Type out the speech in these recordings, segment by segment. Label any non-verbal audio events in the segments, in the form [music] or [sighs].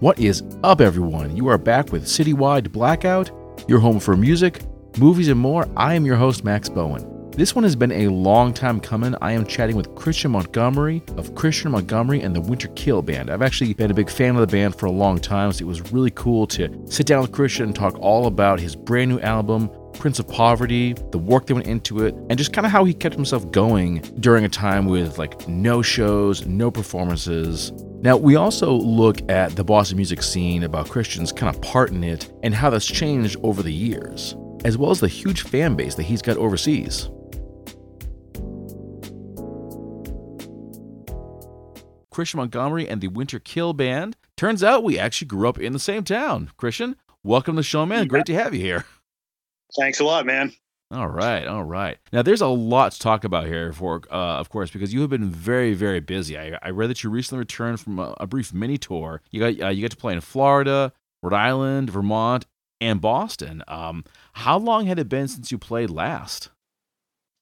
What is up, everyone? You are back with Citywide Blackout, your home for music, movies, and more. I am your host, Max Bowen. This one has been a long time coming. I am chatting with Christian Montgomery of Christian Montgomery and the Winter Kill Band. I've actually been a big fan of the band for a long time, so it was really cool to sit down with Christian and talk all about his brand new album, Prince of Poverty, the work that went into it, and just kind of how he kept himself going during a time with like no shows, no performances. Now, we also look at the Boston music scene, about Christian's kind of part in it, and how that's changed over the years, as well as the huge fan base that he's got overseas. Christian Montgomery and the Winter Kill Band. Turns out we actually grew up in the same town. Christian, welcome to the show, man. Great to have you here. Thanks a lot, man. All right, all right. Now, there's a lot to talk about here, for uh, of course, because you have been very, very busy. I, I read that you recently returned from a, a brief mini tour. You got uh, you got to play in Florida, Rhode Island, Vermont, and Boston. Um, how long had it been since you played last?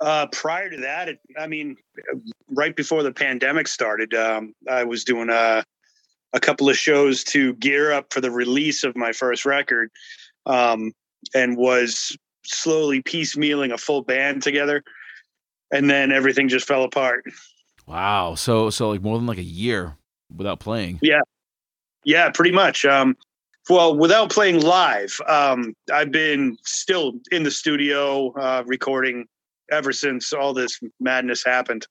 Uh, prior to that, it, I mean, right before the pandemic started, um, I was doing a, a couple of shows to gear up for the release of my first record, um, and was slowly piecemealing a full band together, and then everything just fell apart. Wow. So so like more than like a year without playing. Yeah. Yeah, pretty much. Um, well, without playing live, um, I've been still in the studio uh, recording ever since all this madness happened.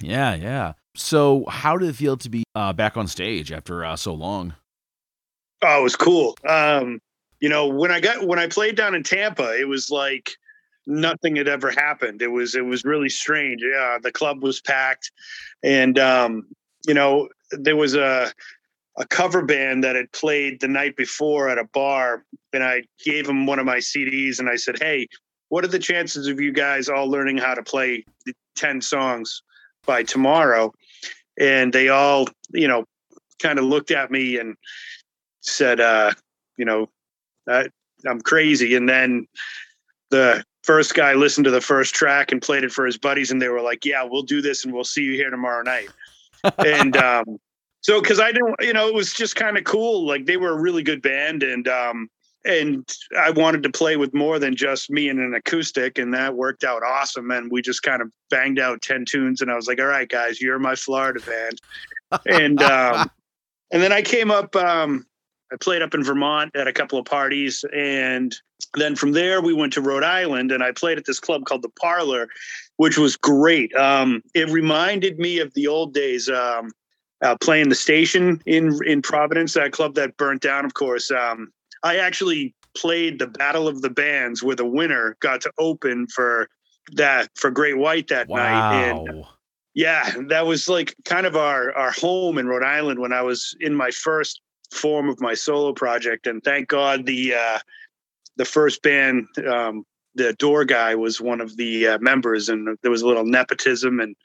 Yeah, yeah. So, how did it feel to be uh, back on stage after uh, so long? Oh, it was cool. Um, you know, when I got when I played down in Tampa, it was like nothing had ever happened. It was it was really strange. Yeah, the club was packed, and um, you know there was a a cover band that had played the night before at a bar, and I gave them one of my CDs, and I said, "Hey, what are the chances of you guys all learning how to play ten songs by tomorrow?" And they all, you know, kind of looked at me and said, uh, "You know, I'm crazy. And then the first guy listened to the first track and played it for his buddies, and they were like, "Yeah, we'll do this, and we'll see you here tomorrow night." and [laughs] um, so, because I didn't, you know, it was just kind of cool. Like they were a really good band, and um, and I wanted to play with more than just me and an acoustic, and that worked out awesome. And we just kind of banged out ten tunes, and I was like, "All right, guys, you're my Florida band." and um, [laughs] and then I came up. Um, I played up in Vermont at a couple of parties. And then from there, we went to Rhode Island and I played at this club called The Parlor, which was great. Um, it reminded me of the old days. Um, uh, playing the station in in Providence, that club that burnt down, of course. Um, I actually played the Battle of the Bands, where the winner got to open for that for Great White that wow. night. And yeah, that was like kind of our our home in Rhode Island when I was in my first form of my solo project. And thank God the uh, the first band, um, the door guy was one of the uh, members, and there was a little nepotism, and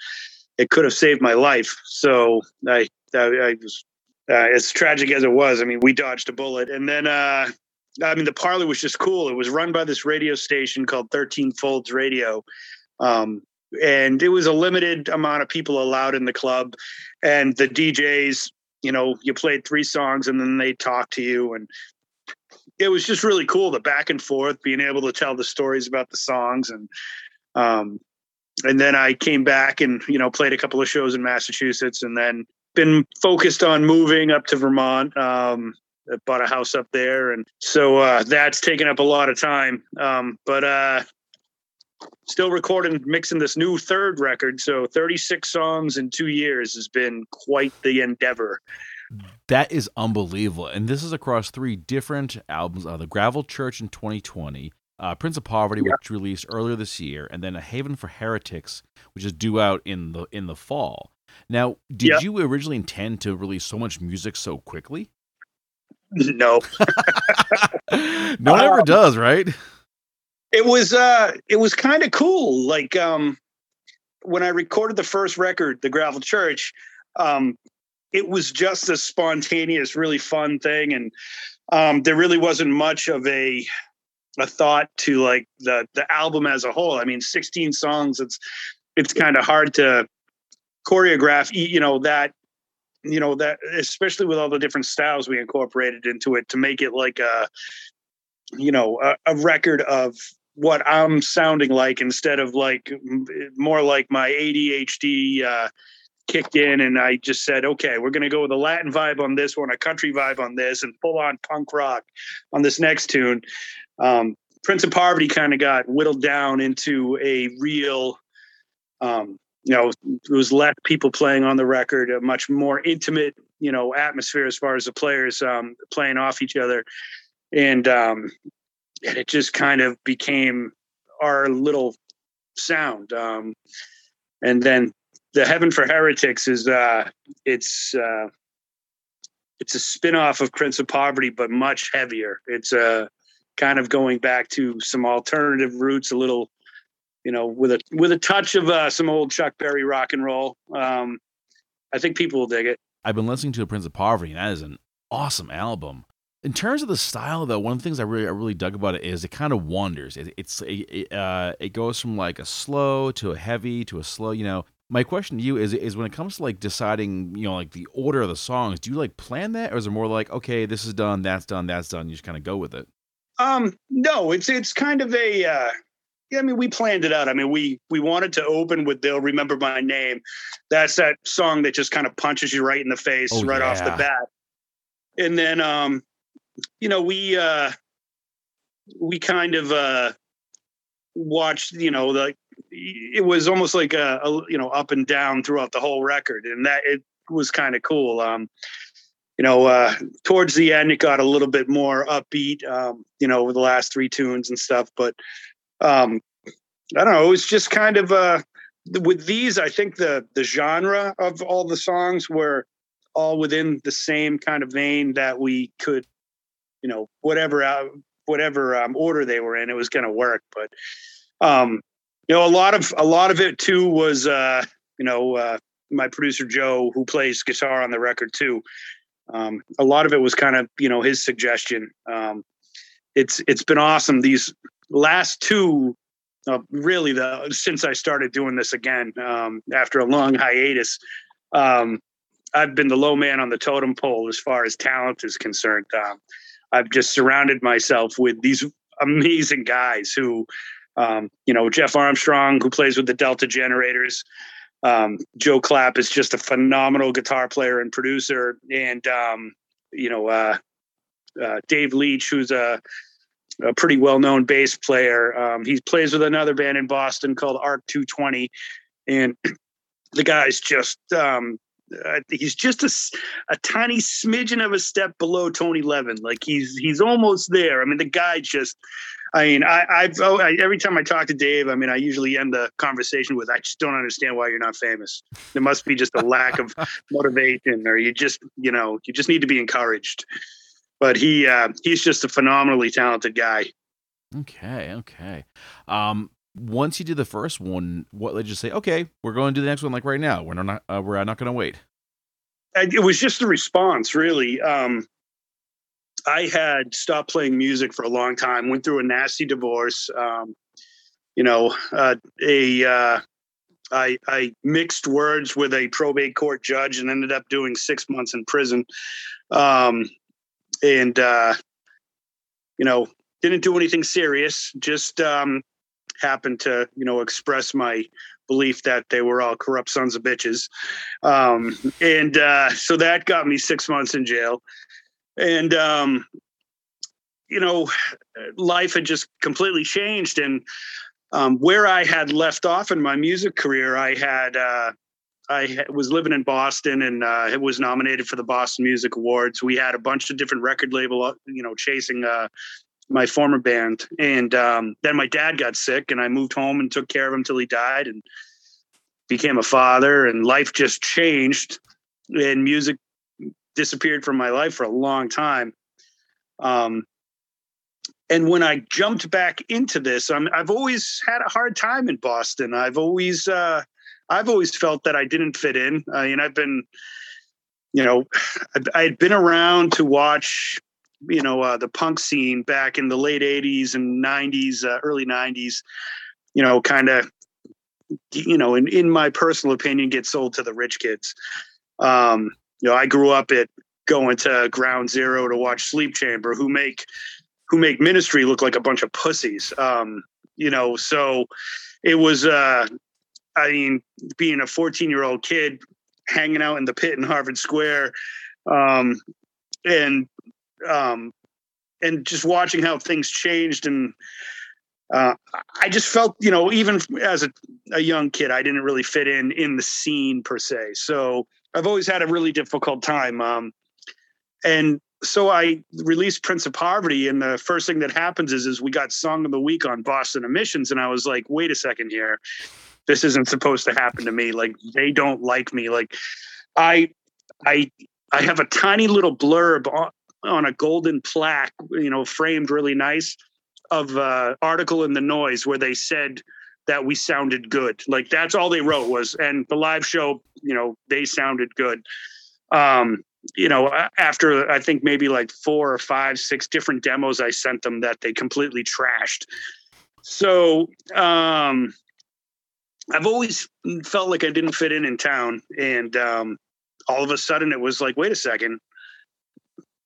it could have saved my life. So I I, I was uh, as tragic as it was. I mean, we dodged a bullet, and then. Uh, I mean, the parlor was just cool. It was run by this radio station called 13 Folds Radio. Um, and it was a limited amount of people allowed in the club. And the DJs you know, you played three songs and then they talk to you. And it was just really cool the back and forth, being able to tell the stories about the songs. And, um, and then I came back and, you know, played a couple of shows in Massachusetts and then been focused on moving up to Vermont. Um, bought a house up there. And so, uh, that's taken up a lot of time. Um, but, uh, still recording, mixing this new third record. So 36 songs in two years has been quite the endeavor. That is unbelievable. And this is across three different albums uh, The Gravel Church in 2020, uh, Prince of Poverty, yeah. which released earlier this year, and then A Haven for Heretics, which is due out in the in the fall. Now, did yeah. you originally intend to release so much music so quickly? [laughs] No. [laughs] no one um, ever does, right? It was uh it was kind of cool like um when i recorded the first record the gravel church um it was just a spontaneous really fun thing and um there really wasn't much of a a thought to like the the album as a whole. I mean 16 songs it's it's kind of hard to choreograph you know that you know that especially with all the different styles we incorporated into it to make it like a you know a, a record of what I'm sounding like instead of like more like my ADHD uh, kicked in and I just said, okay, we're going to go with a Latin vibe on this one, a country vibe on this, and full on punk rock on this next tune. Um, Prince of Poverty kind of got whittled down into a real, um, you know, it was less people playing on the record, a much more intimate, you know, atmosphere as far as the players um, playing off each other. And, um, and it just kind of became our little sound. Um, and then the Heaven for Heretics is uh, it's uh, it's a spin-off of Prince of Poverty, but much heavier. It's uh, kind of going back to some alternative roots, a little, you know, with a with a touch of uh, some old Chuck Berry rock and roll. Um, I think people will dig it. I've been listening to Prince of Poverty, and that is an awesome album. In terms of the style, though, one of the things I really I really dug about it is it kind of wanders. It, it's it, uh, it goes from like a slow to a heavy to a slow. You know, my question to you is is when it comes to like deciding, you know, like the order of the songs, do you like plan that, or is it more like okay, this is done, that's done, that's done, you just kind of go with it? Um, no, it's it's kind of a uh, yeah, I mean, we planned it out. I mean, we we wanted to open with "They'll Remember My Name." That's that song that just kind of punches you right in the face oh, right yeah. off the bat. And then, um, you know, we uh, we kind of uh, watched, you know, like it was almost like a, a, you know up and down throughout the whole record, and that it was kind of cool. Um, you know, uh, towards the end, it got a little bit more upbeat. Um, you know, with the last three tunes and stuff, but um, I don't know. It was just kind of uh, with these. I think the the genre of all the songs were all within the same kind of vein that we could, you know, whatever uh, whatever um, order they were in, it was going to work. But um, you know, a lot of a lot of it too was uh, you know uh, my producer Joe, who plays guitar on the record too. Um, a lot of it was kind of you know his suggestion. Um, it's it's been awesome these last two. Uh, really, the since I started doing this again um, after a long hiatus, um, I've been the low man on the totem pole as far as talent is concerned. I've just surrounded myself with these amazing guys who um, you know, Jeff Armstrong, who plays with the Delta Generators. Um, Joe Clapp is just a phenomenal guitar player and producer. And, um, you know, uh, uh, Dave Leach, who's a, a pretty well known bass player. Um, he plays with another band in Boston called Arc 220. And [clears throat] the guy's just, um, uh, he's just a, a tiny smidgen of a step below Tony Levin. Like he's he's almost there. I mean, the guy just I mean, I, I've oh, I, every time I talk to Dave, I mean, I usually end the conversation with, "I just don't understand why you're not famous. There must be just a lack of [laughs] motivation, or you just, you know, you just need to be encouraged." But he, uh, he's just a phenomenally talented guy. Okay, okay. Um, once you did the first one, what did you say? Okay, we're going to do the next one like right now. We're not, uh, we're not going to wait. It was just the response, really. Um, I had stopped playing music for a long time. Went through a nasty divorce. Um, you know, uh, a uh, I, I mixed words with a probate court judge and ended up doing six months in prison. Um, and uh, you know, didn't do anything serious. Just um, happened to you know express my belief that they were all corrupt sons of bitches. Um, and uh, so that got me six months in jail and um, you know, life had just completely changed. And um, where I had left off in my music career, I had uh, I was living in Boston and uh, it was nominated for the Boston Music Awards. We had a bunch of different record label, you know, chasing uh, my former band. And um, then my dad got sick, and I moved home and took care of him till he died, and became a father. And life just changed, and music disappeared from my life for a long time. Um, and when I jumped back into this, i have always had a hard time in Boston. I've always, uh, I've always felt that I didn't fit in. I mean, I've been, you know, [sighs] I had been around to watch, you know, uh, the punk scene back in the late '80s and '90s, uh, early '90s. You know, kind of, you know, in in my personal opinion, get sold to the rich kids. Um, you know, I grew up at going to Ground Zero to watch Sleep Chamber, who make who make Ministry look like a bunch of pussies. Um, you know, so it was. Uh, I mean, being a 14 year old kid hanging out in the pit in Harvard Square, um, and um, and just watching how things changed and uh, I just felt, you know, even as a, a, young kid, I didn't really fit in in the scene per se. So I've always had a really difficult time. Um, and so I released Prince of Poverty, and the first thing that happens is, is we got Song of the Week on Boston Emissions, and I was like, wait a second here, this isn't supposed to happen to me. Like they don't like me. Like I, I, I have a tiny little blurb on, on a golden plaque, you know, framed really nice of uh, article in the noise where they said that we sounded good. Like that's all they wrote was, and the live show, you know, they sounded good. Um, you know, after I think maybe like four or five, six different demos I sent them that they completely trashed. So um, I've always felt like I didn't fit in in town, and um, all of a sudden it was like, wait a second,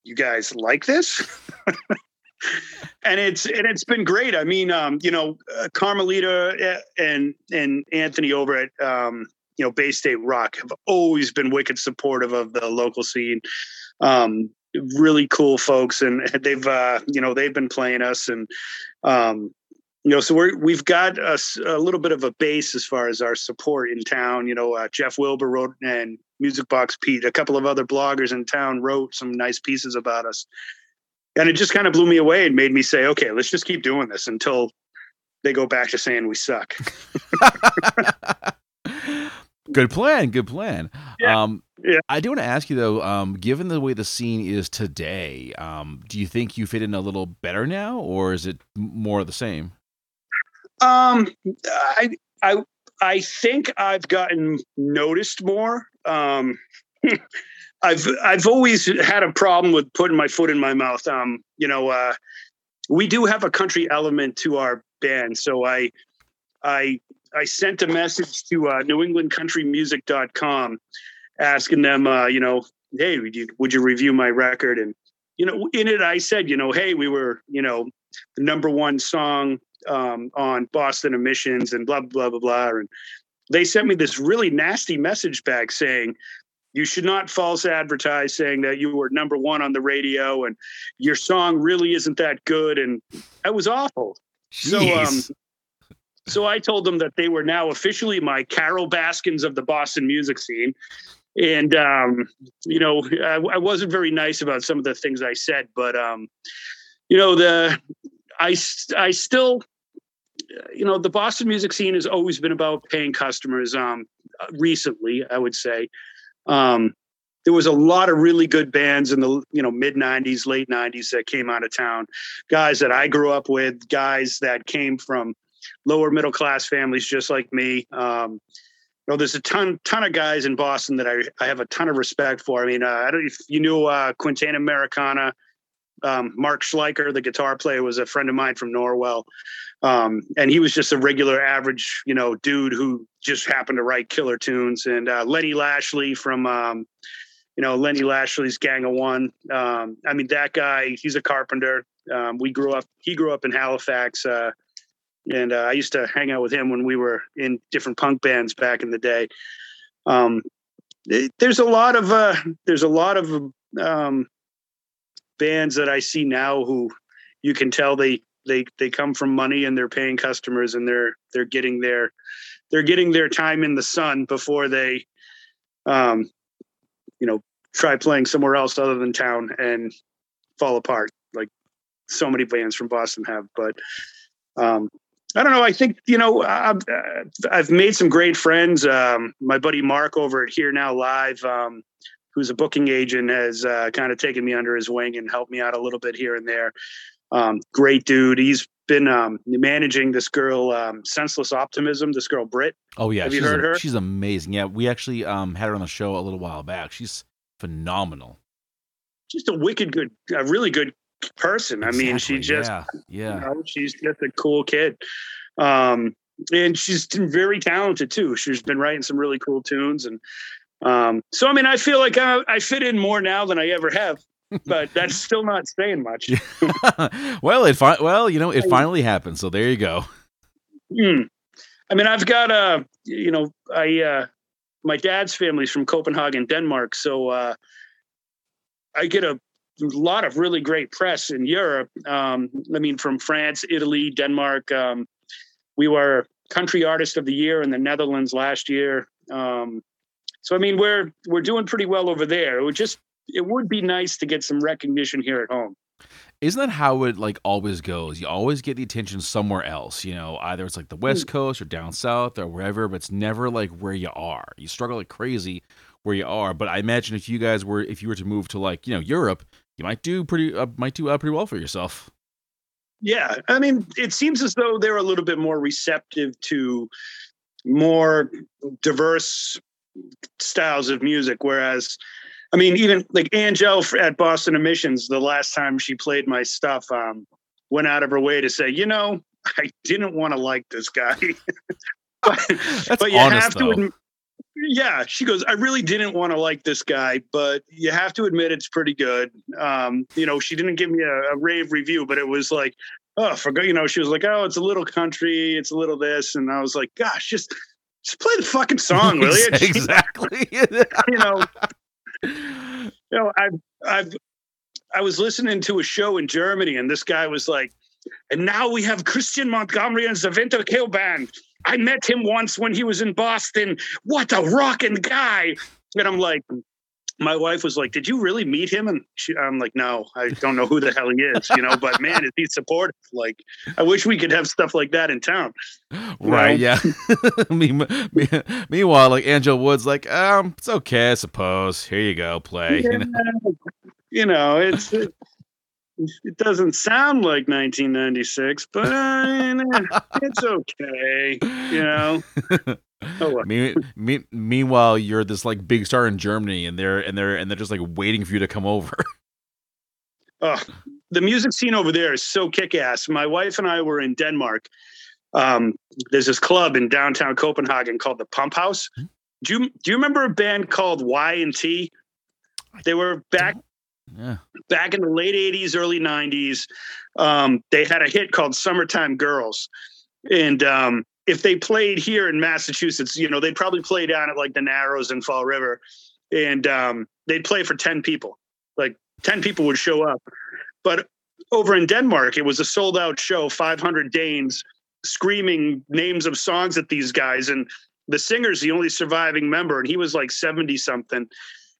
you guys like this? [laughs] and it's and it's been great. I mean, um, you know, uh, Carmelita uh, and and Anthony over at um, you know Bay State Rock have always been wicked supportive of the local scene. Um, really cool folks, and [laughs] they've uh, you know they've been playing us, and um, you know, so we're we've got a, a, little bit of a base as far as our support in town. You know, uh, Jeff Wilbur wrote and Music Box Pete, a couple of other bloggers in town wrote some nice pieces about us and it just kind of blew me away and made me say, okay, let's just keep doing this until they go back to saying we suck. [laughs] [laughs] good plan. Good plan. Yeah. Um, yeah. I do want to ask you though, um, given the way the scene is today, um, do you think you fit in a little better now, or is it more of the same? Um, I, I, I think I've gotten noticed more. Um, [laughs] I've I've always had a problem with putting my foot in my mouth. Um, you know, uh, we do have a country element to our band, so I I I sent a message to uh, NewEnglandCountryMusic.com asking them, uh, you know, hey, would you would you review my record? And you know, in it I said, you know, hey, we were, you know, the number one song um, on Boston Emissions and blah blah blah blah. And they sent me this really nasty message back saying, you should not false advertise saying that you were number one on the radio and your song really isn't that good. And that was awful. Jeez. So, um, so I told them that they were now officially my Carole Baskins of the Boston music scene. And, um, you know, I, I, wasn't very nice about some of the things I said, but, um, you know, the, I, I still, you know, the Boston music scene has always been about paying customers. Um, recently, I would say, um, there was a lot of really good bands in the you know mid 90s late 90s that came out of town. Guys that i grew up with guys that came from lower middle class families just like me. Um, you know there's a ton ton of guys in boston that i, I have a ton of respect for. I mean uh, i don't if you knew uh, quintaine americana um, Mark Schleicher, the guitar player, was a friend of mine from Norwell. Um, and he was just a regular average, you know, dude who just happened to write killer tunes. And uh, Lenny Lashley from, um, you know, Lenny Lashley's Gang of One. Um, I mean, that guy, he's a carpenter. Um, we grew up, he grew up in Halifax. Uh, and uh, I used to hang out with him when we were in different punk bands back in the day. Um, there's a lot of, uh, there's a lot of, bands that I see now who you can tell they they they come from money and they're paying customers and they're they're getting their they're getting their time in the sun before they um you know try playing somewhere else other than town and fall apart like so many bands from Boston have but um I don't know. I think you know I've, I've made some great friends. Um, my buddy Mark over at Here Now Live, um, who's a booking agent, has uh, kind of taken me under his wing and helped me out a little bit here and there. Um, great dude. He's been um, managing this girl, um, Senseless Optimism. This girl, Britt. Oh yeah, have you heard a, her? She's amazing. Yeah, we actually um, had her on the show a little while back. She's phenomenal. Just a wicked good, a really good person. Exactly. I mean, she just, yeah, yeah. You know, she's just a cool kid. Um, and she's very talented too. She's been writing some really cool tunes and Um, so I mean, I feel like I, I fit in more now than I ever have, but that's [laughs] still not saying much. [laughs] well, it fi- well, you know, it [laughs] finally happened. So there you go. Hmm. I mean, I've got uh, you know, I uh, my dad's family's from Copenhagen, Denmark, so uh, I get a lot of really great press in Europe. Um, I mean, from France, Italy, Denmark. Um, we were country artist of the year in the Netherlands last year. Um, so I mean, we're we're doing pretty well over there. It would just it would be nice to get some recognition here at home. Isn't that how it like always goes? You always get the attention somewhere else. You know, either it's like the West Hmm. Coast or down south or wherever, but it's never like where you are. You struggle like crazy where you are. But I imagine if you guys were, if you were to move to like you know Europe, you might do pretty, uh, might do uh, pretty well for yourself. Yeah, I mean, it seems as though they're a little bit more receptive to more diverse styles of music. Whereas, I mean, even like Anngelle at Boston Emissions, the last time she played my stuff, um, went out of her way to say, you know, I didn't want to like this guy. [laughs] but, but you honest have to admit, yeah she goes i really didn't want to like this guy but you have to admit it's pretty good um you know she didn't give me a, a rave review but it was like oh forgot you know she was like oh it's a little country it's a little this and i was like gosh just just play the fucking song will you [laughs] exactly. [laughs] you know [laughs] you know i've i've i was listening to a show in germany and this guy was like and now we have christian montgomery and the winter kill band i met him once when he was in boston. What a rocking guy. And i'm like my wife was like did you really meet him and she, i'm like no i don't know who the hell he is you know but man is he supportive like i wish we could have stuff like that in town right? Yeah. [laughs] Me- me- Meanwhile, like Anngelle Wood's like, um, it's okay, I suppose. Here you go, play. You know? you know, it's it, it doesn't sound like 1996, but uh, it's okay. You know, [laughs] Oh. Me- me- meanwhile, you're this like big star in Germany, and they're and they're and they're just like waiting for you to come over. [laughs] the music scene over there is so kick-ass. My wife and I were in Denmark. Um, there's this club in downtown Copenhagen called the Pump House. Hmm. Do you do you remember a band called Y and T? They were back yeah. back in the late 80s early 90s um, they had a hit called summertime girls and um, if they played here in massachusetts you know they'd probably play down at like the narrows in fall river. And um, they'd play for 10 people. Like 10 people would show up. But over in denmark it was a sold out show 500 danes screaming names of songs at these guys. And the singer's the only surviving member and he was like 70 something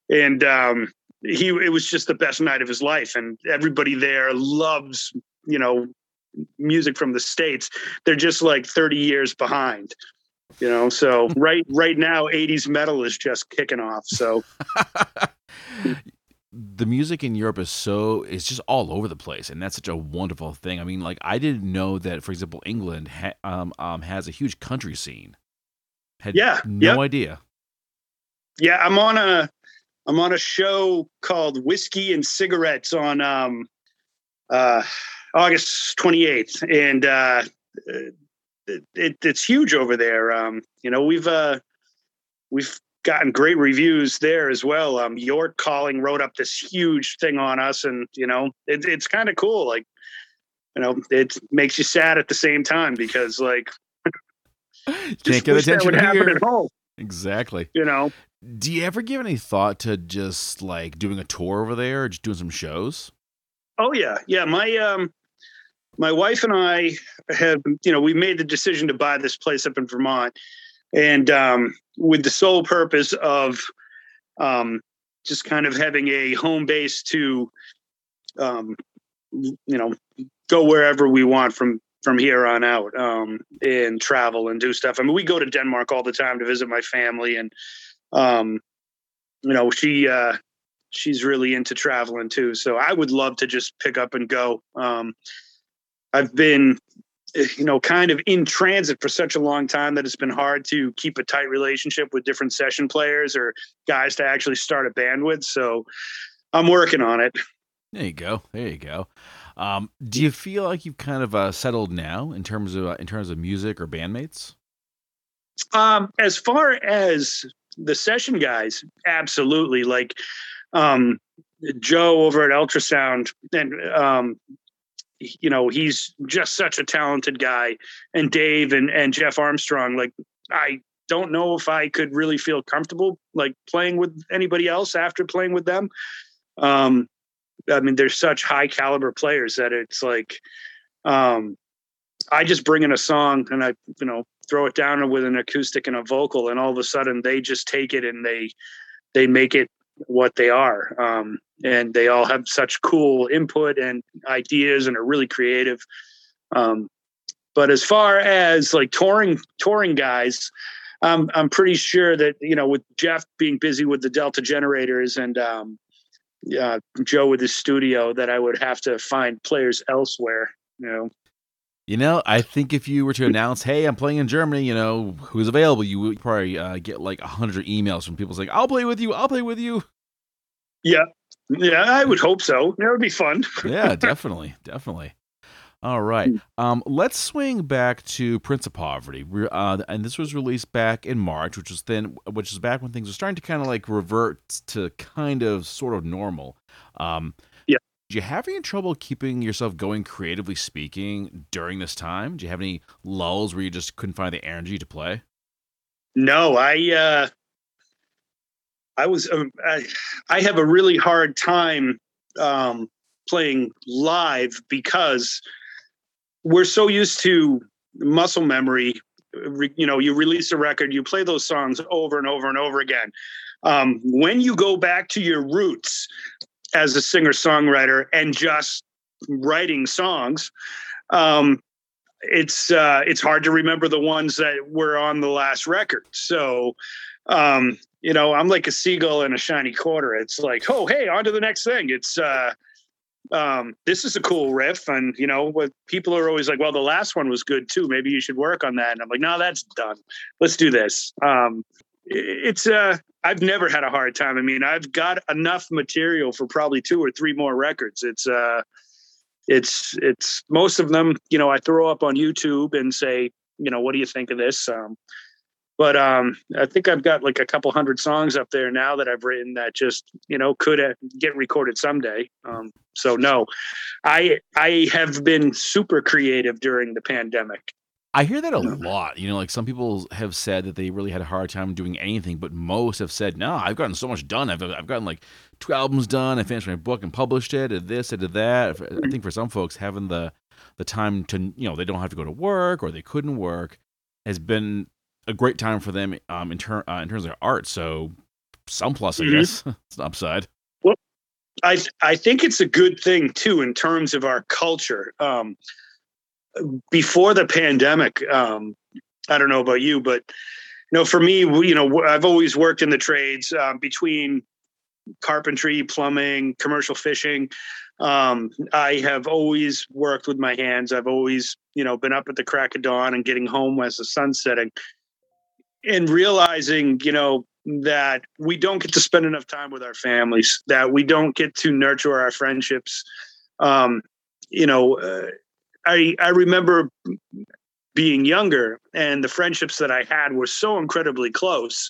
and um, he it was just the best night of his life. And everybody there loves you know music from the states they're just like 30 years behind you know so [laughs] right right now 80s metal is just kicking off so [laughs] the music in Europe is so it's just all over the place, and that's such a wonderful thing. I mean, like I didn't know that, for example, England ha- um, um, has a huge country scene. Had Yeah, no yeah. idea. yeah i'm on a i'm on a show called whiskey and cigarettes on um uh august 28th and uh it, it, it's huge over there um you know we've uh we've gotten great reviews there as well um york calling wrote up this huge thing on us and you know it, it's kind of cool like you know it makes you sad at the same time because like [laughs] Can't get wish that would happen here. at home Exactly. you know Do you ever give any thought to just like doing a tour over there, or just doing some shows? Oh yeah, yeah. My um, my wife and I have, you know, we made the decision to buy this place up in Vermont, and um, with the sole purpose of um, just kind of having a home base to, um, you know, go wherever we want from from here on out, um, and travel and do stuff. I mean, we go to Denmark all the time to visit my family, and um, you know, she. Uh, she's really into traveling too. So I would love to just pick up and go. Um, I've been, you know, kind of in transit for such a long time that it's been hard to keep a tight relationship with different session players or guys to actually start a band with. So I'm working on it. There you go. There you go. Um, do you feel like you've kind of uh, settled now in terms of uh, in terms of music or bandmates? Um, as far as the session guys, absolutely. Like um, Joe over at Ultrasound, and um, you know he's just such a talented guy, and Dave and and Jeff Armstrong. Like I don't know if I could really feel comfortable like playing with anybody else after playing with them. Um, I mean, they're such high caliber players that it's like, um, I just bring in a song and I, you know, throw it down with an acoustic and a vocal, and all of a sudden they just take it and they they make it what they are. Um, and they all have such cool input and ideas and are really creative. Um, but as far as like touring touring guys, um, I'm pretty sure that you know with Jeff being busy with the Delta generators and um, uh, Joe with his studio, that I would have to find players elsewhere. You know. You know, I think if you were to announce, "Hey, I'm playing in Germany," you know, who's available, you would probably uh, get like a hundred emails from people saying, "I'll play with you. I'll play with you." Yeah, yeah, I would hope so. That would be fun. [laughs] yeah, definitely, definitely. All right. Hmm. Um, let's swing back to Prince of Poverty. Uh, and this was released back in March, which was then, which is back when things were starting to kind of like revert to kind of sort of normal. Um, Did you have any trouble keeping yourself going creatively speaking during this time? Do you have any lulls where you just couldn't find the energy to play? No, I, uh, I was, um, I, I have a really hard time, um, playing live because we're so used to muscle memory you know you release a record you play those songs over and over and over again um, when you go back to your roots as a singer songwriter and just writing songs um, it's uh, it's hard to remember the ones that were on the last record so um, you know i'm like a seagull in a shiny quarter it's like oh hey on to the next thing it's uh, um, this is a cool riff. And, you know, what people are always like, well, the last one was good too. Maybe you should work on that. And I'm like, no, that's done. Let's do this. Um, it's, uh, I've never had a hard time. I mean, I've got enough material for probably two or three more records. It's, uh, it's, it's most of them, you know, I throw up on YouTube and say, you know, what do you think of this? Um, but um, I think I've got like a couple hundred songs up there now that I've written that just you know could get recorded someday. Um, so no, I I have been super creative during the pandemic. I hear that a lot. You know, like some people have said that they really had a hard time doing anything, but most have said, "No, I've gotten so much done. I've I've gotten like two albums done. I finished my book and published it. And this, I did that." I think for some folks, having the the time to you know they don't have to go to work or they couldn't work has been a great time for them um, in, ter- uh, in terms of art. So some plus, I mm-hmm. guess. [laughs] it's an upside. Well, I I think it's a good thing too in terms of our culture. Um, before the pandemic, um, I don't know about you, but you know, for me, you know, I've always worked in the trades uh, between carpentry, plumbing, commercial fishing. Um, I have always worked with my hands. I've always, you know, been up at the crack of dawn and getting home as the sun's setting and realizing, you know, that we don't get to spend enough time with our families, that we don't get to nurture our friendships. Um, you know, uh, I I remember being younger, and the friendships that I had were so incredibly close,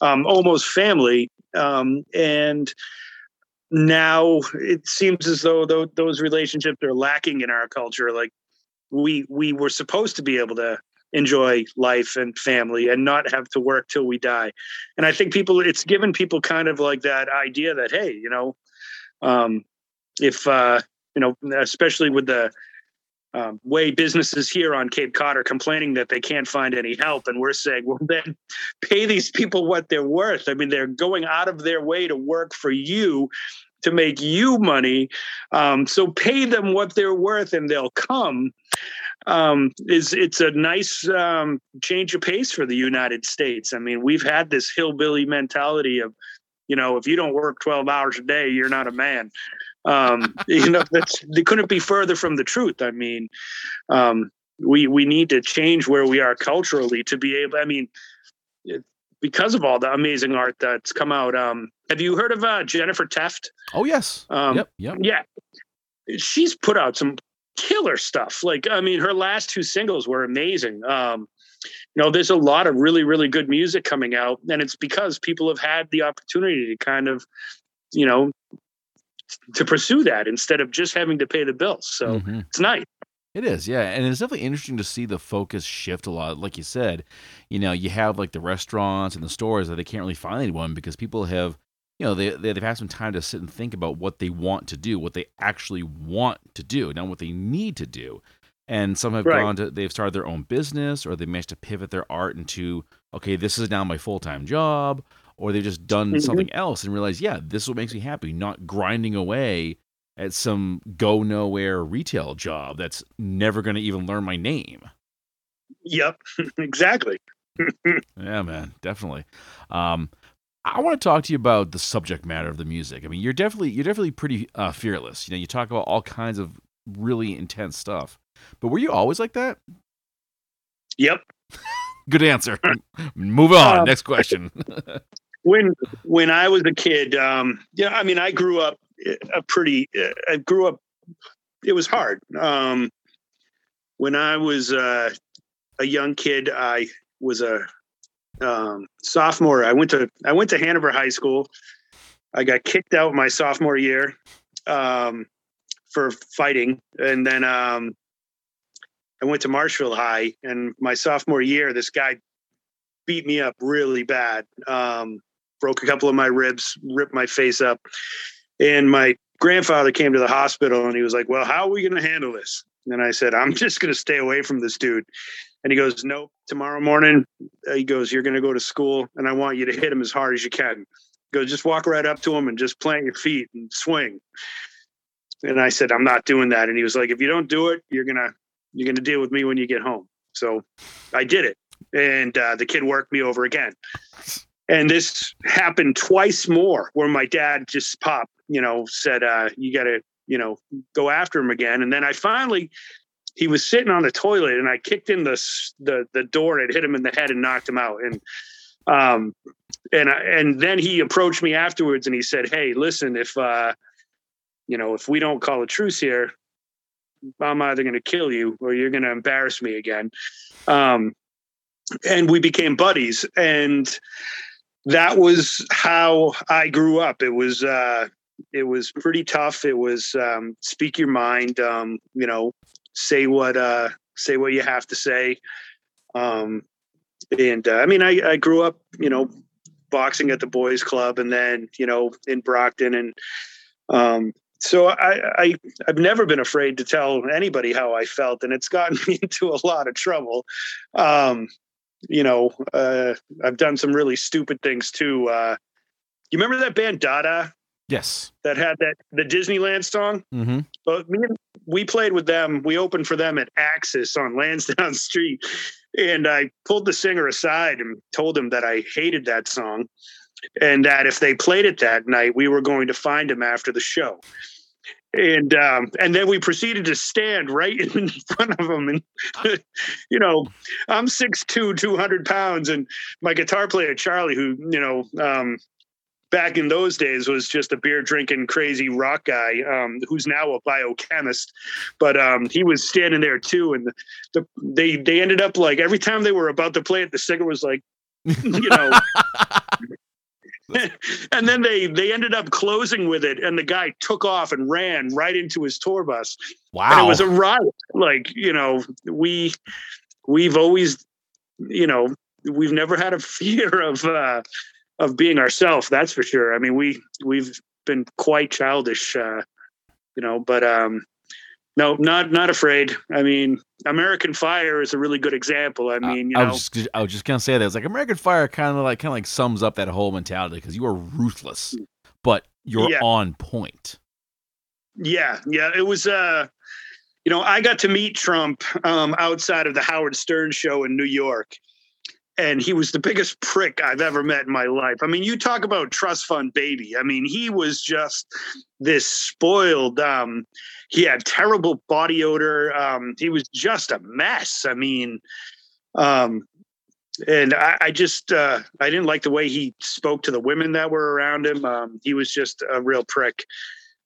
um, almost family. Um, and now it seems as though those relationships are lacking in our culture. Like we we were supposed to be able to enjoy life and family and not have to work till we die. And I think people, it's given people kind of like that idea that, hey, you know, um, if, uh, you know, especially with the um, way businesses here on Cape Cod are complaining that they can't find any help. And we're saying, well, [laughs] then pay these people what they're worth. I mean, they're going out of their way to work for you to make you money. Um, so pay them what they're worth and they'll come um, is it's a nice um, change of pace for the United States. I mean, we've had this hillbilly mentality of, you know, if you don't work 12 hours a day, you're not a man. Um, [laughs] you know, that's they couldn't be further from the truth. I mean, um, we we need to change where we are culturally to be able. I mean, because of all the amazing art that's come out. Um, have you heard of uh, Jennifer Tefft? Oh yes. Um, yep. Yep. Yeah. She's put out some killer stuff. Like, I mean, her last two singles were amazing. Um, you know, there's a lot of really, really good music coming out, and it's because people have had the opportunity to kind of, you know, to pursue that instead of just having to pay the bills. So Mhm. it's nice. It is, yeah, and it's definitely interesting to see the focus shift a lot. Like you said, you know, you have like the restaurants and the stores that they can't really find anyone because people have, you know, they they- they've had some time to sit and think about what they want to do, what they actually want to do, not what they need to do. And some have Right. gone to they've started their own business, or they managed to pivot their art into okay, this is now my full time job, or they've just done Mhm. something else and realized, yeah, this is what makes me happy, not grinding away at some go nowhere retail job that's never going to even learn my name. Yep, [laughs] exactly. [laughs] Yeah, man, definitely. Um, I want to talk to you about the subject matter of the music. I mean, you're definitely you're definitely pretty uh, fearless. You know, you talk about all kinds of really intense stuff. But were you always like that? Yep. [laughs] Good answer. Move on. Um, Next question. When when I was a kid, um, yeah, I mean, I grew up a pretty. uh, I grew up. It was hard. Um, when I was uh, a young kid, I was a um, sophomore. I went to I went to Hanover High School. I got kicked out my sophomore year um, for fighting, and then um, I went to Marshfield High. And my sophomore year, this guy beat me up really bad. Um, broke a couple of my ribs, ripped my face up. And my grandfather came to the hospital and he was like, Well, how are we going to handle this? And I said, I'm [laughs] just going to stay away from this dude. And he goes, Nope, tomorrow morning, uh, he goes, You're going to go to school and I want you to hit him as hard as you can. He goes, Just walk right up to him and just plant your feet and swing. And I said, I'm not doing that. And he was like, If you don't do it, you're going to, you're going to deal with me when you get home. So I did it. And uh, the kid worked me over again. And this happened twice more where my dad just popped, you know, said, uh, you got to, you know, go after him again. And then I finally, he was sitting on the toilet and I kicked in the, the, the door and hit him in the head and knocked him out. And, um, and, I, and then he approached me afterwards and he said, Hey, listen, if, uh, you know, if we don't call a truce here, I'm either going to kill you or you're going to embarrass me again. Um, and we became buddies. And that was how I grew up. It was, uh, it was pretty tough. It was, um, speak your mind, um, you know, say what, uh, say what you have to say. Um, and, uh, I mean, I, I grew up, you know, boxing at the boys club and then, you know, in Brockton and, um, so I, I I've never been afraid to tell anybody how I felt, and it's gotten [laughs] me into a lot of trouble. Um, you know, uh, I've done some really stupid things too. Uh, you remember that band Dada yes. that had that the Disneyland song? Mm-hmm. But me and, we played with them. We opened for them at Axis on [laughs] Lansdowne Street, and I pulled the singer aside and told him that I hated that song, and that if they played it that night, we were going to find him after the show. And um, and then we proceeded to stand right [laughs] in front of him, and [laughs] you know, I'm 6'2", 200 pounds, and my guitar player Charlie, who you know, um, back in those days was just a beer drinking crazy rock guy um, who's now a biochemist. But um, he was standing there too. And the, the, they they ended up like every time they were about to play it the singer was like [laughs] you know [laughs] and then they they ended up closing with it and the guy took off and ran right into his tour bus. Wow. and it was a riot. Like you know we we've always you know we've never had a [laughs] fear of uh of being ourselves that's for sure. I mean we we've been quite childish uh you know but um no not not afraid i mean american fire is a really good example i mean you I know was just, I was just gonna say that. It's like American Fire kind of like kind of like sums up that whole mentality because you are ruthless, but you're Yeah. on point. Yeah, yeah. It was uh you know, I got to meet Trump um outside of the Howard Stern show in New York. And he was the biggest prick I've ever met in my life. I mean, you talk about trust fund baby. I mean, he was just this spoiled um he had terrible body odor. Um he was just a mess. I mean, um and I, I just uh, I didn't like the way he spoke to the women that were around him. Um, he was just a real prick.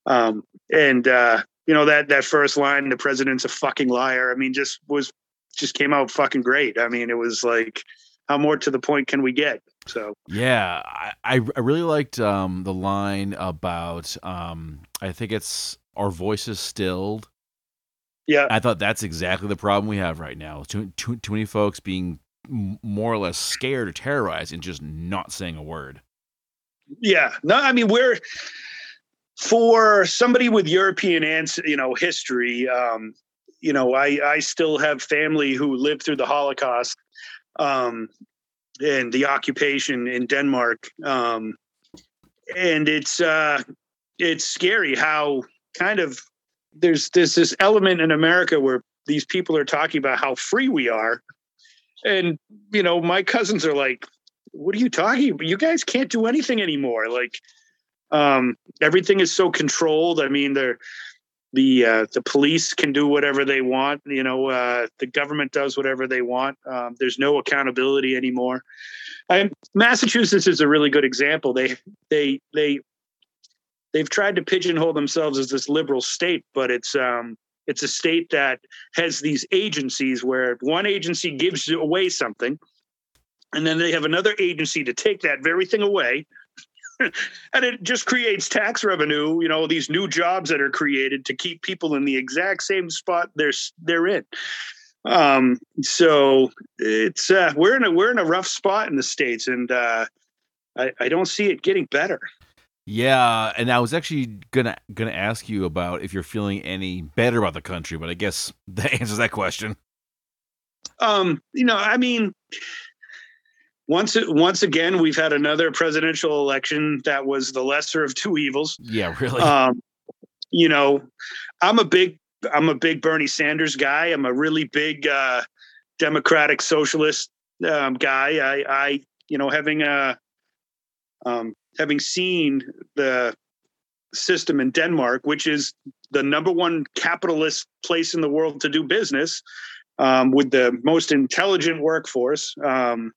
Um, and uh, you know that that first line, "The president's a fucking liar." I mean, just was just came out fucking great. I mean, it was like, how more to the point can we get? So yeah, I I really liked um, the line about um, I think it's our voices stilled. Yeah, I thought that's exactly the problem we have right now. Too too, too many folks being more or less scared or terrorized and just not saying a word. Yeah, no, I mean we're for somebody with European and you know history. Um, you know, I I still have family who lived through the Holocaust um, and the occupation in Denmark, um, and it's uh, it's scary how kind of there's there's this element in America where these people are talking about how free we are, and you know my cousins are like, "What are you talking about? You guys can't do anything anymore." Like, um, everything is so controlled. I mean, they're the uh, the police can do whatever they want. You know, uh, the government does whatever they want. Um, there's no accountability anymore. Massachusetts is a really good example. They they they they've tried to pigeonhole themselves as this liberal state, but it's um, it's a state that has these agencies where one agency gives away something, and then they have another agency to take that very thing away [laughs] and it just creates tax revenue you know these new jobs that are created to keep people in the exact same spot they're they're in. Um so it's uh we're in a we're in a rough spot in the states and uh i i don't see it getting better. Yeah and i was actually gonna gonna ask you about if you're feeling any better about the country but i guess [laughs] that answers that question. Um you know i mean once once again we've had another presidential election that was the lesser of two evils. Yeah really. Um, you know i'm a big i'm a big bernie sanders guy. I'm a really big uh, democratic socialist um, guy. I i you know having a um, having seen the system in denmark which is the number one capitalist place in the world to do business um, with the most intelligent workforce um,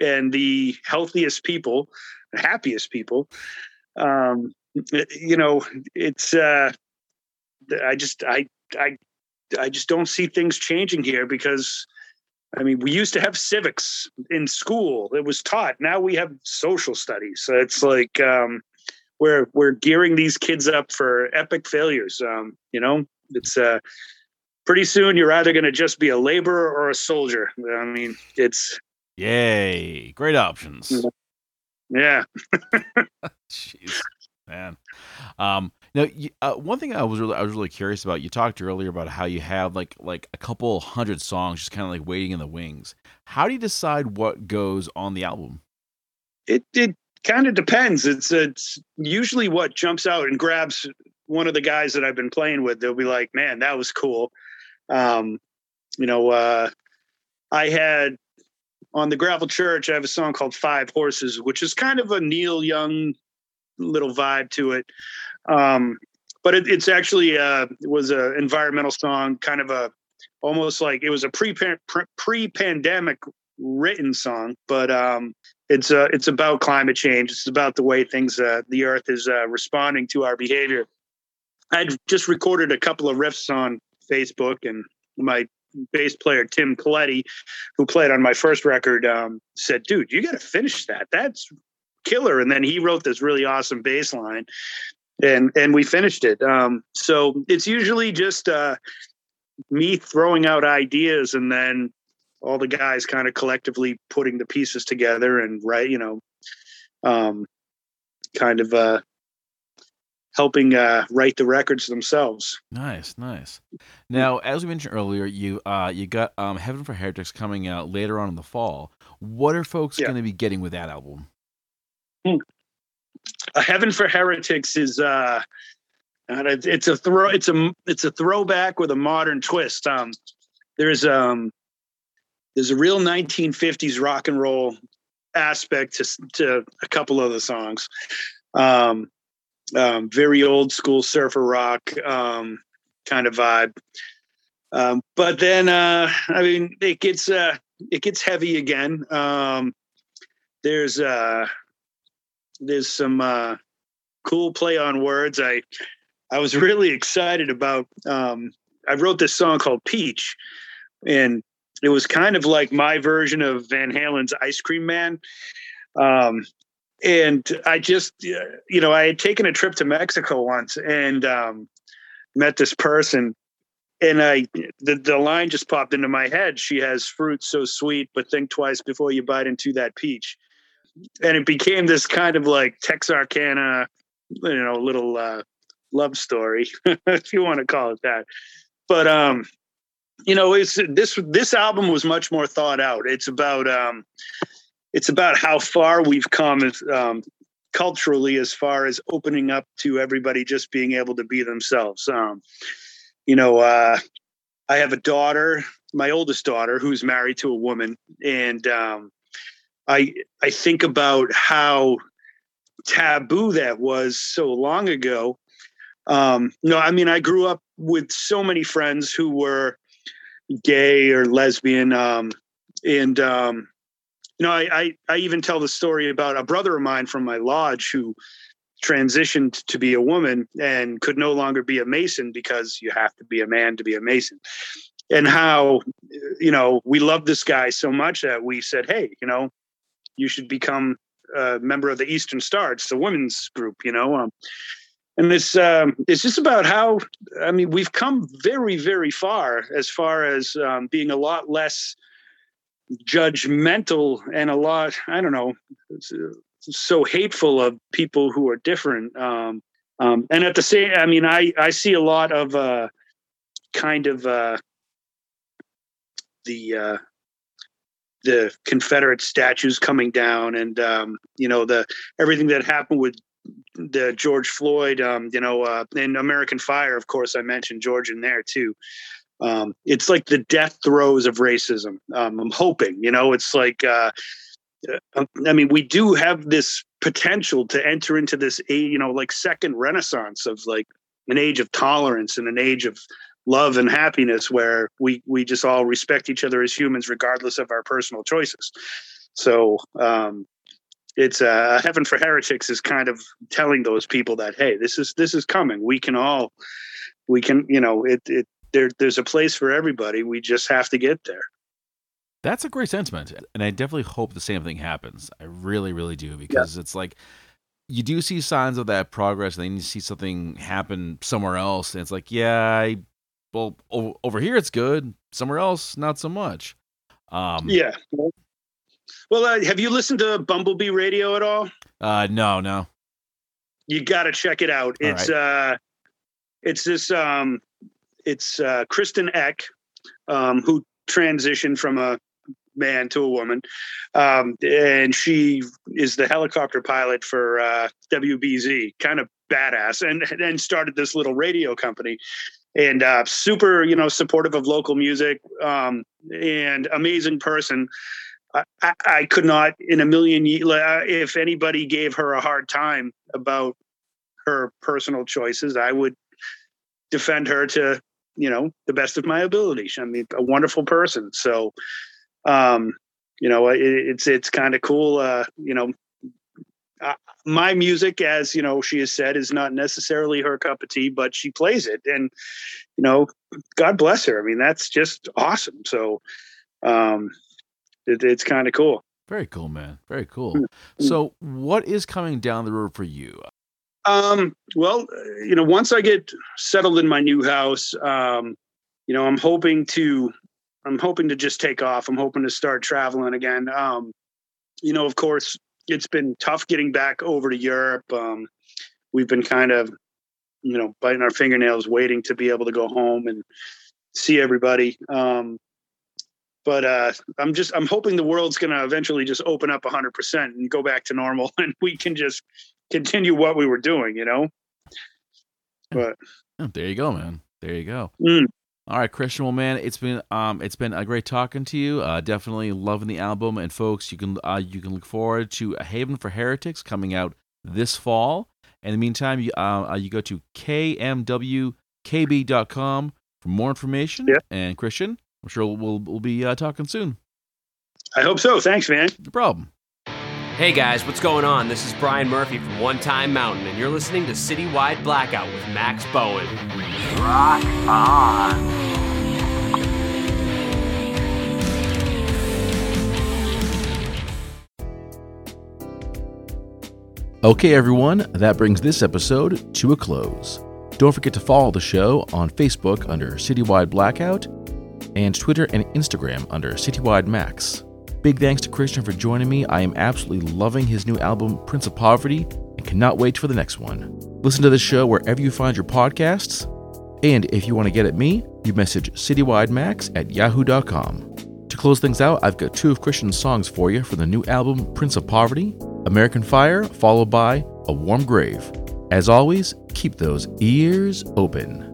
and the healthiest people, the happiest people. Um, you know, it's uh, I just I I I just don't see things changing here because I mean we used to have civics in school. It was taught. Now we have social studies. So it's like um, we're we're gearing these kids up for epic failures. Um, you know, it's uh, pretty soon you're either going to just be a laborer or a soldier. I mean, it's Yay! Great options. Yeah. [laughs] Jeez, man. Um, now, uh, one thing I was really, I was really curious about. You talked earlier about how you have like like a couple hundred songs just kind of like waiting in the wings. How do you decide what goes on the album? It it kind of depends. It's it's usually what jumps out and grabs one of the guys that I've been playing with. They'll be like, "Man, that was cool." Um, you know, uh, I had on the Gravel Church, I have a song called Five Horses, which is kind of a Neil Young little vibe to it. Um, but it, it's actually uh, it was an environmental song, kind of a almost like it was a pre pre pandemic written song, but um, it's uh, it's about climate change. It's about the way things uh, the Earth is uh, responding to our behavior. I just recorded a couple of riffs on Facebook, and my bass player Tim Coletti, who played on my first record, um, said, "Dude, you got to finish that. That's killer." And then he wrote this really awesome bass line, and and we finished it. Um, so it's usually just uh, me throwing out ideas, and then all the guys kind of collectively putting the pieces together and right, you know, um, kind of uh, helping uh, write the records themselves. Nice, nice. Now, as we mentioned earlier, you uh, you got um, Heaven for Heretics coming out later on in the fall. What are folks yeah. going to be getting with that album? Hmm. Uh, Heaven for Heretics is uh, it's a throw it's a it's a throwback with a modern twist. Um, there's um there's a real 1950s rock and roll aspect to to a couple of the songs. Um, um, very old school surfer rock um, kind of vibe. Um, but then, uh, I mean, it gets uh, it gets heavy again. Um, there's uh, there's some uh, cool play on words. I I was really excited about. Um, I wrote this song called Peach, and it was kind of like my version of Van Halen's Ice Cream Man. Um, and I just, you know, I had taken a trip to Mexico once and um, met this person, and I the the line just popped into my head. She has fruit so sweet, but think twice before you bite into that peach. And it became this kind of like Texarkana, you know, little uh, love story, [laughs] if you want to call it that. But um, you know, it's this this album was much more thought out. It's about um, it's about how far we've come um, culturally as far as opening up to everybody just being able to be themselves. Um, you know, uh, I have a daughter, my oldest daughter, who's married to a woman, and um, I I think about how taboo that was so long ago. Um, no, I mean I grew up with so many friends who were gay or lesbian, um, and um, you know, I, I, I even tell the story about a brother of mine from my lodge who transitioned to be a woman and could no longer be a mason because you have to be a man to be a mason. And how you know we loved this guy so much that we said hey you know you should become a member of the eastern star. It's the women's group you know um, and it's um, it's just about how i mean we've come very very far as far as um, being a lot less judgmental and a lot i don't know so hateful of people who are different. Um, um, and at the same i mean i i see a lot of uh, kind of uh, the uh, the confederate statues coming down and um, you know the everything that happened with the george floyd um, you know uh, and american fire of course i mentioned george in there too um, it's like the death throes of racism. Um, I'm hoping, you know, it's like, uh, uh, I mean, we do have this potential to enter into this, you know, like second renaissance of like an age of tolerance and an age of love and happiness where we we just all respect each other as humans regardless of our personal choices. So um, it's uh, heaven for heretics is kind of telling those people that hey, this is this is coming. We can all we can you know it it there there's a place for everybody. We just have to get there. That's a great sentiment. And I definitely hope the same thing happens. I really, really do, because yeah. it's like you do see signs of that progress, and then you see something happen somewhere else, and it's like, yeah, I, well, over here it's good, somewhere else not so much. Um, yeah. Well, uh, have you listened to Bumblebee Radio at all? Uh, no, no. You got to check it out. All it's right. uh, it's this um, it's uh, Kristen Eck, um, who transitioned from a man to a woman, um, and she is the helicopter pilot for uh, WBZ. Kind of badass, and and started this little radio company. And uh, super, you know, supportive of local music, um, and amazing person. I, I, could not in a million years if anybody gave her a hard time about her personal choices i would defend her to you know the best of my ability i mean a wonderful person. So um you know it, it's it's kind of cool uh you know uh, my music as you know she has said is not necessarily her cup of tea but she plays it. And you know god bless her. I mean that's just awesome. So um it, it's kind of cool. Very cool man. Very cool. Mm-hmm. so what is coming down the road for you um, well, you know, once I get settled in my new house, um, you know, I'm hoping to, I'm hoping to just take off. I'm hoping to start traveling again. Um, you know, of course, it's been tough getting back over to Europe. Um, we've been kind of, you know, biting our fingernails, waiting to be able to go home and see everybody. Um, but uh, I'm just I'm hoping the world's going to eventually just open up 100% and go back to normal, [laughs] and we can just continue what we were doing, you know. But oh, there you go, man. There you go. Mm. All right, Christian. Well, man, it's been um, it's been a great talking to you. Uh, definitely loving the album, and folks, you can uh, you can look forward to a Haven for Heretics coming out this fall. In the meantime, you uh, uh you go to kmwkb.com for more information. Yeah. And Christian, I'm sure we'll we'll be uh, talking soon. I hope so. Thanks, man. No problem. Hey guys, what's going on? This is Brian Murphy from One Time Mountain, and you're listening to Citywide Blackout with Max Bowen. Rock on. Okay, everyone, that brings this episode to a close. Don't forget to follow the show on Facebook under Citywide Blackout and Twitter and Instagram under Citywide Max. Big thanks to Christian for joining me. I am absolutely loving his new album, Prince of Poverty, and cannot wait for the next one. Listen to this show wherever you find your podcasts. And if you want to get at me, you message citywidemax at yahoo.com. To close things out, I've got two of Christian's songs for you for the new album, Prince of Poverty American Fire, followed by A Warm Grave. As always, keep those ears open.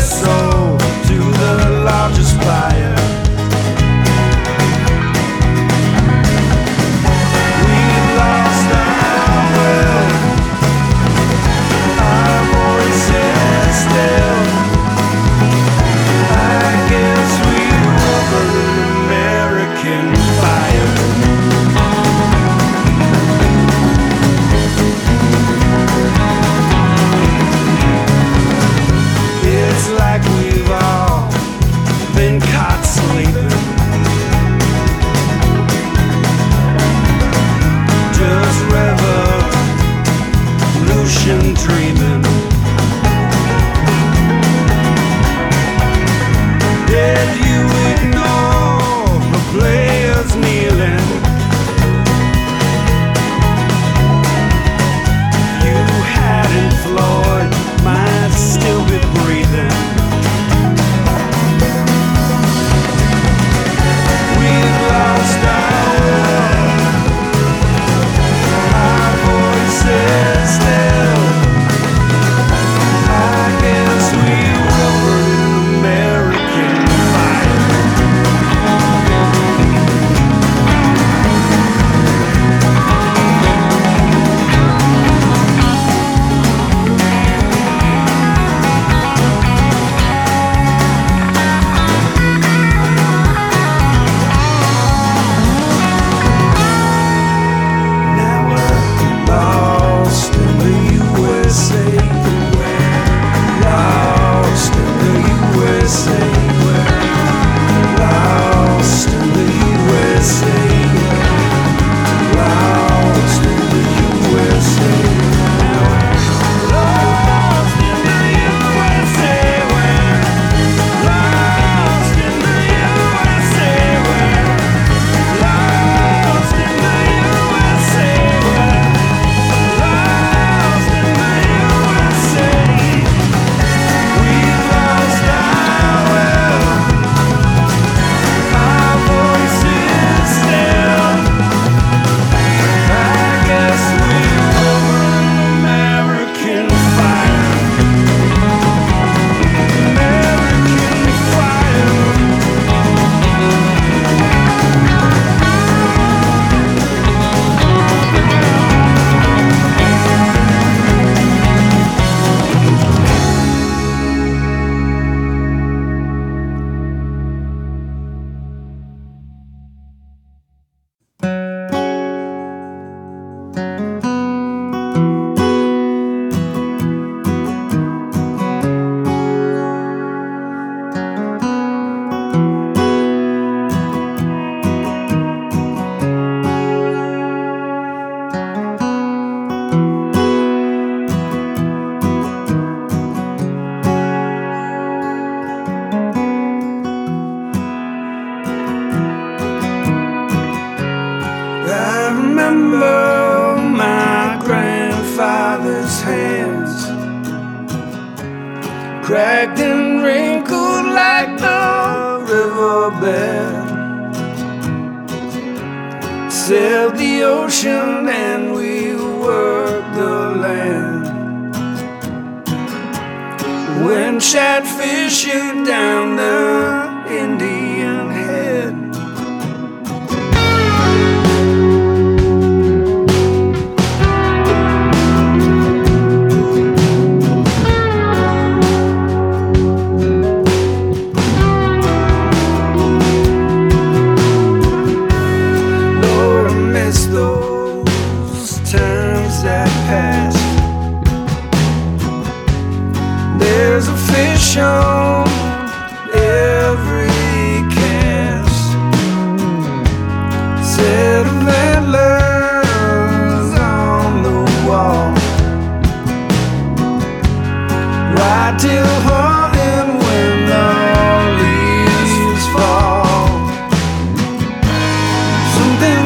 soul.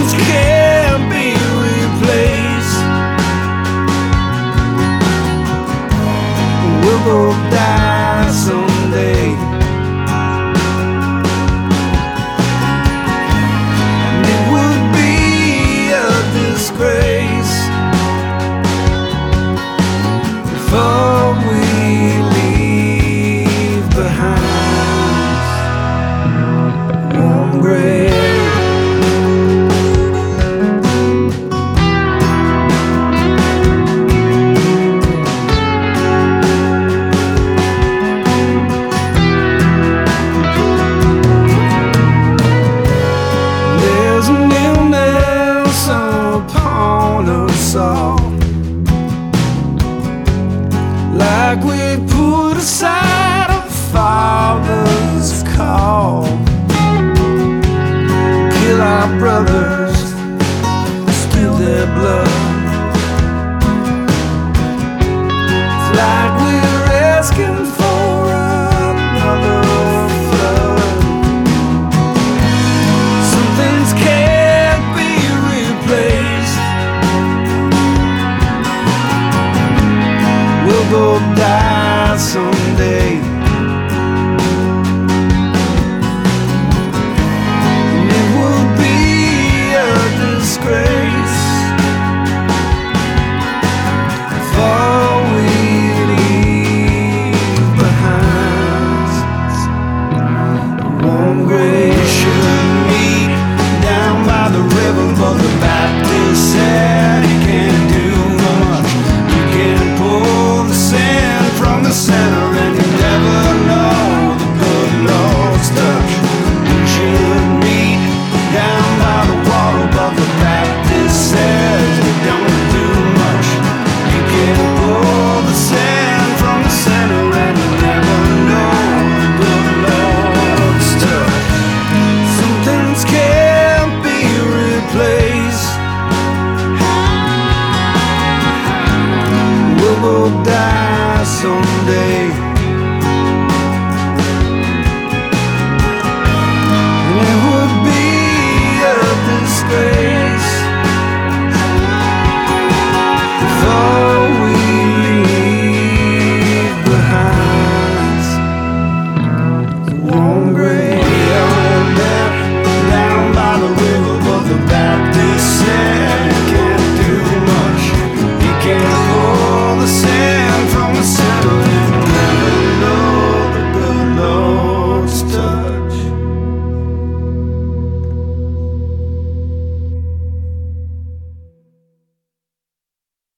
once again.